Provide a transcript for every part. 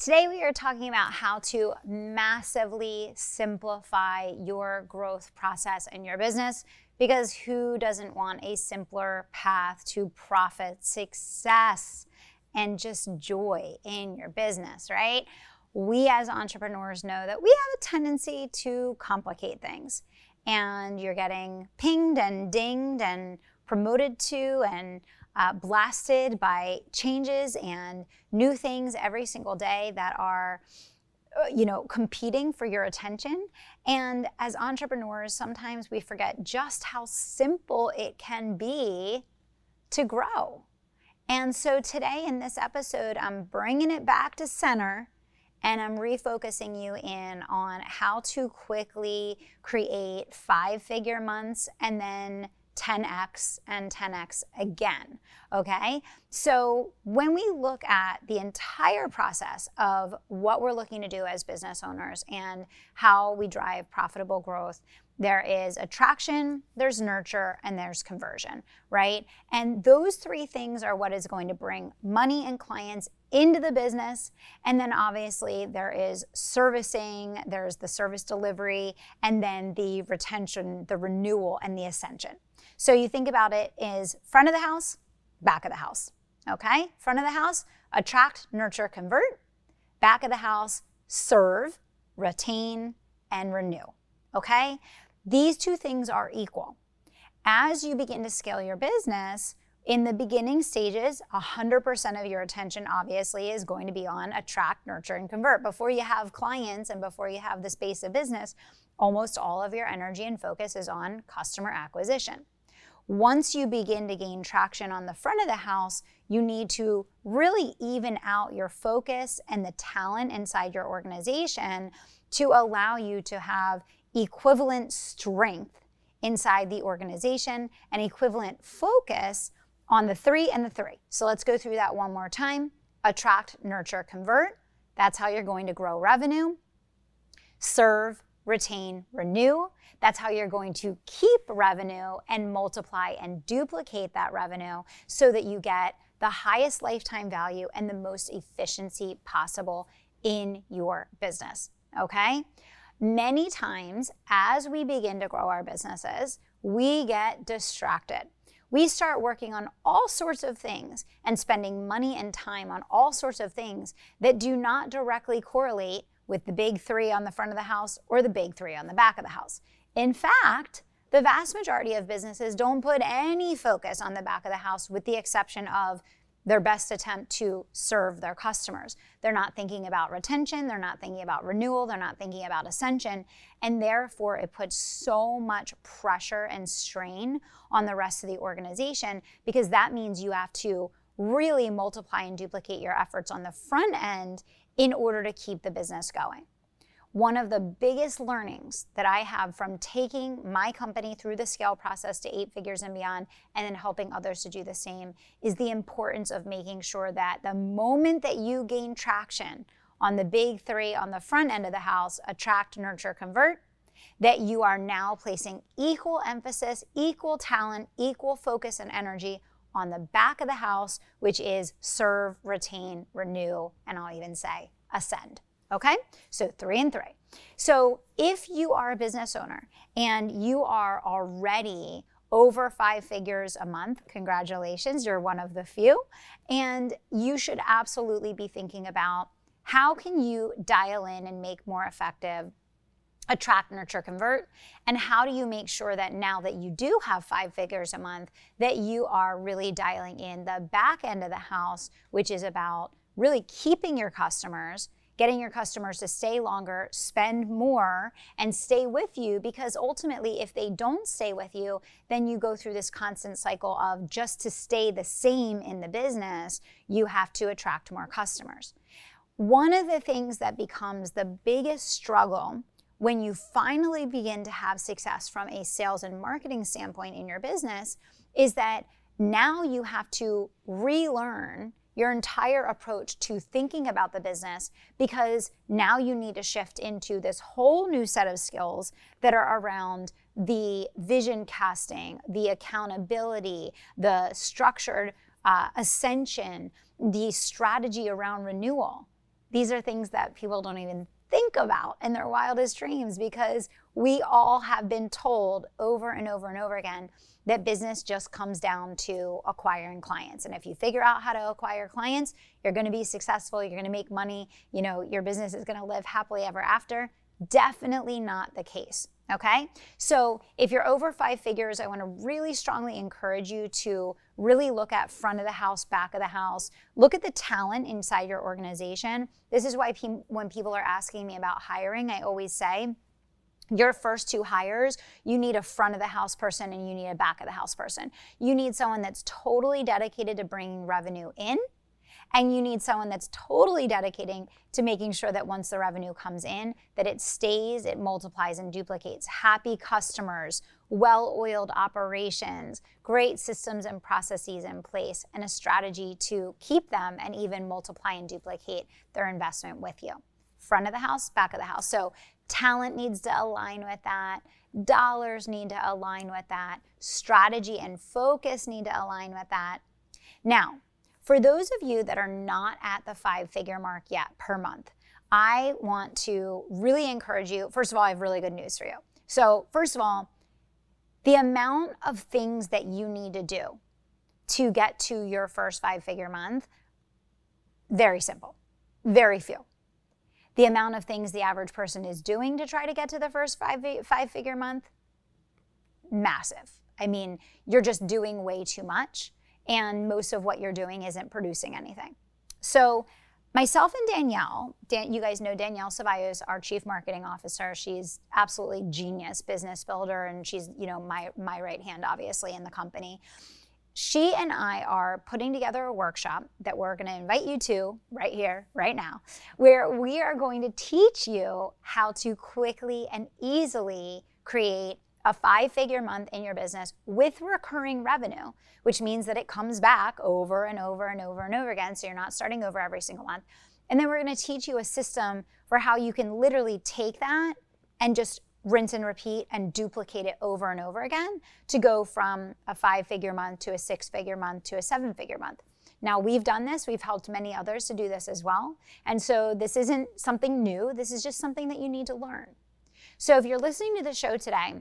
Today, we are talking about how to massively simplify your growth process in your business because who doesn't want a simpler path to profit, success, and just joy in your business, right? We as entrepreneurs know that we have a tendency to complicate things. And you're getting pinged and dinged and promoted to and uh, blasted by changes and new things every single day that are uh, you know competing for your attention. And as entrepreneurs sometimes we forget just how simple it can be to grow. And so today in this episode i'm bringing it back to center and I'm refocusing you in on how to quickly create five figure months and then 10x and 10x again. Okay? So, when we look at the entire process of what we're looking to do as business owners and how we drive profitable growth, there is attraction, there's nurture, and there's conversion, right? And those three things are what is going to bring money and clients into the business. And then obviously there is servicing, there's the service delivery, and then the retention, the renewal, and the ascension. So you think about it is front of the house, back of the house. Okay? Front of the house, attract, nurture, convert. Back of the house, serve, retain, and renew. Okay? These two things are equal. As you begin to scale your business, in the beginning stages, 100% of your attention obviously is going to be on attract, nurture, and convert. Before you have clients and before you have the space of business, almost all of your energy and focus is on customer acquisition. Once you begin to gain traction on the front of the house, you need to really even out your focus and the talent inside your organization to allow you to have equivalent strength inside the organization and equivalent focus on the three and the three. So let's go through that one more time. Attract, nurture, convert. That's how you're going to grow revenue. Serve, retain, renew. That's how you're going to keep revenue and multiply and duplicate that revenue so that you get the highest lifetime value and the most efficiency possible in your business. Okay? Many times, as we begin to grow our businesses, we get distracted. We start working on all sorts of things and spending money and time on all sorts of things that do not directly correlate with the big three on the front of the house or the big three on the back of the house. In fact, the vast majority of businesses don't put any focus on the back of the house with the exception of their best attempt to serve their customers. They're not thinking about retention, they're not thinking about renewal, they're not thinking about ascension, and therefore it puts so much pressure and strain on the rest of the organization because that means you have to really multiply and duplicate your efforts on the front end in order to keep the business going. One of the biggest learnings that I have from taking my company through the scale process to eight figures and beyond, and then helping others to do the same, is the importance of making sure that the moment that you gain traction on the big three on the front end of the house attract, nurture, convert that you are now placing equal emphasis, equal talent, equal focus and energy on the back of the house, which is serve, retain, renew, and I'll even say ascend. Okay? So three and three. So if you are a business owner and you are already over five figures a month, congratulations, you're one of the few. And you should absolutely be thinking about how can you dial in and make more effective attract nurture convert and how do you make sure that now that you do have five figures a month that you are really dialing in the back end of the house which is about really keeping your customers getting your customers to stay longer, spend more, and stay with you because ultimately, if they don't stay with you, then you go through this constant cycle of just to stay the same in the business, you have to attract more customers. One of the things that becomes the biggest struggle when you finally begin to have success from a sales and marketing standpoint in your business is that now you have to relearn your entire approach to thinking about the business because now you need to shift into this whole new set of skills that are around the vision casting, the accountability, the structured uh, ascension, the strategy around renewal. These are things that people don't even think about in their wildest dreams because we all have been told over and over and over again that business just comes down to acquiring clients. And if you figure out how to acquire clients, you're going to be successful, you're going to make money, you know, your business is going to live happily ever after. Definitely not the case. Okay. So if you're over five figures, I want to really strongly encourage you to really look at front of the house, back of the house, look at the talent inside your organization. This is why pe- when people are asking me about hiring, I always say, your first two hires, you need a front of the house person and you need a back of the house person. You need someone that's totally dedicated to bringing revenue in and you need someone that's totally dedicating to making sure that once the revenue comes in, that it stays, it multiplies and duplicates. Happy customers, well-oiled operations, great systems and processes in place, and a strategy to keep them and even multiply and duplicate their investment with you. Front of the house, back of the house. So talent needs to align with that. Dollars need to align with that. Strategy and focus need to align with that. Now, for those of you that are not at the five figure mark yet per month, I want to really encourage you. First of all, I have really good news for you. So, first of all, the amount of things that you need to do to get to your first five figure month, very simple, very few. The amount of things the average person is doing to try to get to the first five, five figure month, massive. I mean, you're just doing way too much and most of what you're doing isn't producing anything. So, myself and Danielle, Dan, you guys know Danielle Ceballos, our chief marketing officer. She's absolutely genius business builder, and she's you know my my right hand, obviously, in the company. She and I are putting together a workshop that we're going to invite you to right here, right now, where we are going to teach you how to quickly and easily create a five figure month in your business with recurring revenue, which means that it comes back over and over and over and over again. So you're not starting over every single month. And then we're going to teach you a system for how you can literally take that and just rinse and repeat and duplicate it over and over again to go from a five figure month to a six figure month to a seven figure month. Now, we've done this, we've helped many others to do this as well. And so this isn't something new, this is just something that you need to learn. So if you're listening to the show today,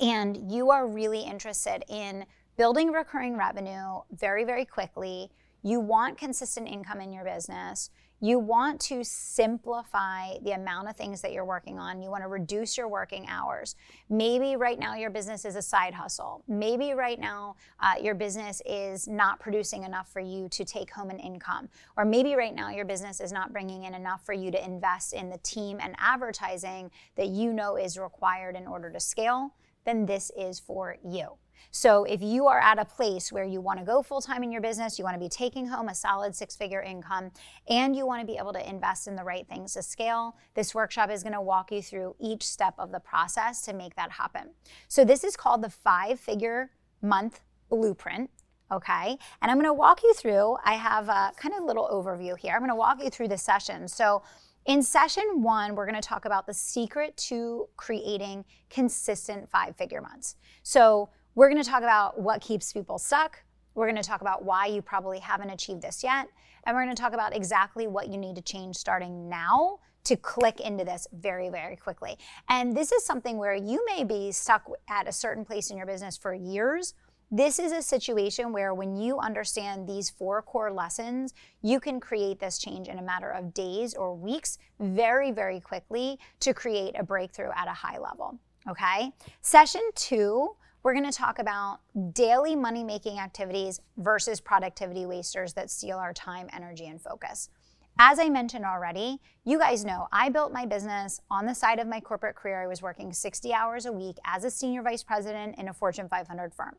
and you are really interested in building recurring revenue very, very quickly, you want consistent income in your business, you want to simplify the amount of things that you're working on. You want to reduce your working hours. Maybe right now your business is a side hustle. Maybe right now uh, your business is not producing enough for you to take home an income. Or maybe right now your business is not bringing in enough for you to invest in the team and advertising that you know is required in order to scale then this is for you. So if you are at a place where you want to go full time in your business, you want to be taking home a solid six figure income, and you want to be able to invest in the right things to scale, this workshop is going to walk you through each step of the process to make that happen. So this is called the five figure month blueprint. Okay, and I'm going to walk you through. I have a kind of little overview here. I'm going to walk you through the session. So, in session one, we're going to talk about the secret to creating consistent five figure months. So, we're going to talk about what keeps people stuck. We're going to talk about why you probably haven't achieved this yet. And we're going to talk about exactly what you need to change starting now to click into this very, very quickly. And this is something where you may be stuck at a certain place in your business for years this is a situation where, when you understand these four core lessons, you can create this change in a matter of days or weeks very, very quickly to create a breakthrough at a high level. Okay? Session two, we're going to talk about daily money making activities versus productivity wasters that steal our time, energy, and focus. As I mentioned already, you guys know I built my business on the side of my corporate career. I was working 60 hours a week as a senior vice president in a Fortune 500 firm.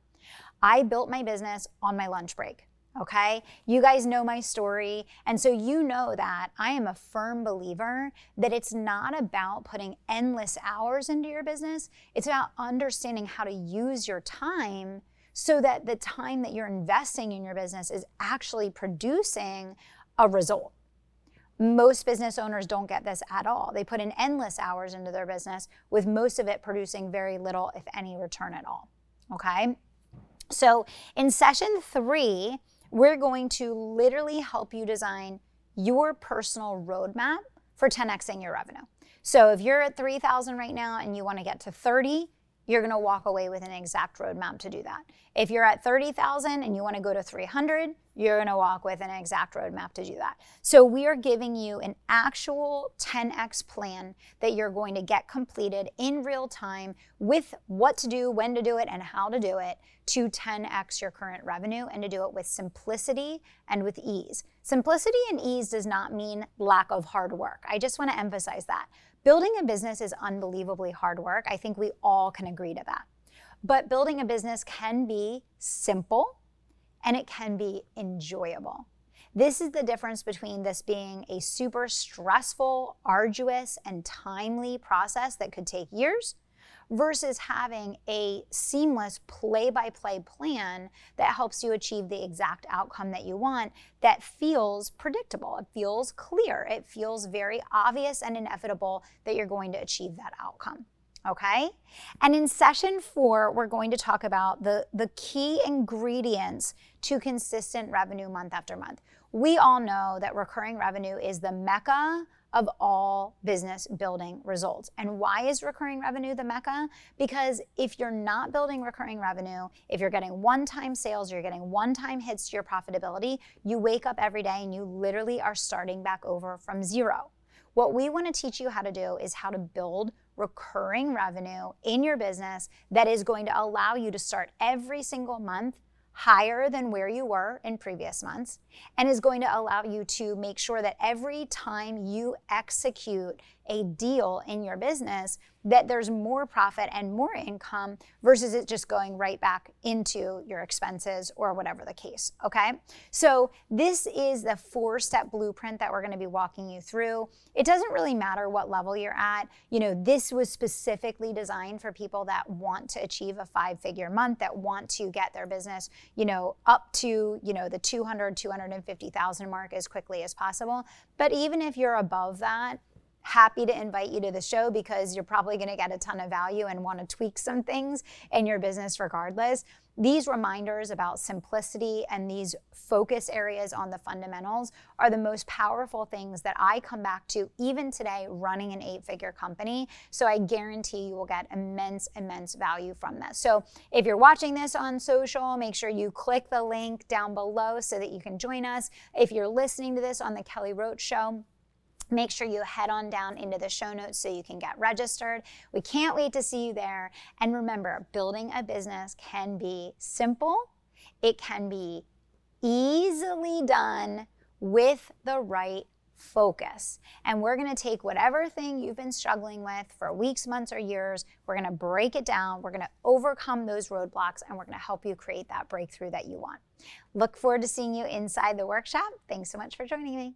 I built my business on my lunch break. Okay. You guys know my story. And so you know that I am a firm believer that it's not about putting endless hours into your business. It's about understanding how to use your time so that the time that you're investing in your business is actually producing a result. Most business owners don't get this at all. They put in endless hours into their business, with most of it producing very little, if any, return at all. Okay? So, in session three, we're going to literally help you design your personal roadmap for 10xing your revenue. So, if you're at 3,000 right now and you want to get to 30, you're going to walk away with an exact roadmap to do that. If you're at 30,000 and you want to go to 300, you're going to walk with an exact roadmap to do that. So we are giving you an actual 10x plan that you're going to get completed in real time with what to do, when to do it, and how to do it to 10x your current revenue and to do it with simplicity and with ease. Simplicity and ease does not mean lack of hard work. I just want to emphasize that. Building a business is unbelievably hard work. I think we all can agree to that. But building a business can be simple and it can be enjoyable. This is the difference between this being a super stressful, arduous, and timely process that could take years versus having a seamless play by play plan that helps you achieve the exact outcome that you want that feels predictable. It feels clear. It feels very obvious and inevitable that you're going to achieve that outcome. Okay? And in session four, we're going to talk about the, the key ingredients to consistent revenue month after month. We all know that recurring revenue is the mecca of all business building results. And why is recurring revenue the mecca? Because if you're not building recurring revenue, if you're getting one time sales, you're getting one time hits to your profitability, you wake up every day and you literally are starting back over from zero. What we want to teach you how to do is how to build recurring revenue in your business that is going to allow you to start every single month higher than where you were in previous months and is going to allow you to make sure that every time you execute a deal in your business that there's more profit and more income versus it just going right back into your expenses or whatever the case. Okay. So, this is the four step blueprint that we're going to be walking you through. It doesn't really matter what level you're at. You know, this was specifically designed for people that want to achieve a five figure month, that want to get their business, you know, up to, you know, the 200, 250,000 mark as quickly as possible. But even if you're above that, happy to invite you to the show because you're probably going to get a ton of value and want to tweak some things in your business regardless. These reminders about simplicity and these focus areas on the fundamentals are the most powerful things that I come back to even today running an eight figure company. So I guarantee you will get immense, immense value from this. So if you're watching this on social, make sure you click the link down below so that you can join us. If you're listening to this on the Kelly Roach Show, Make sure you head on down into the show notes so you can get registered. We can't wait to see you there. And remember, building a business can be simple, it can be easily done with the right focus. And we're going to take whatever thing you've been struggling with for weeks, months, or years, we're going to break it down, we're going to overcome those roadblocks, and we're going to help you create that breakthrough that you want. Look forward to seeing you inside the workshop. Thanks so much for joining me.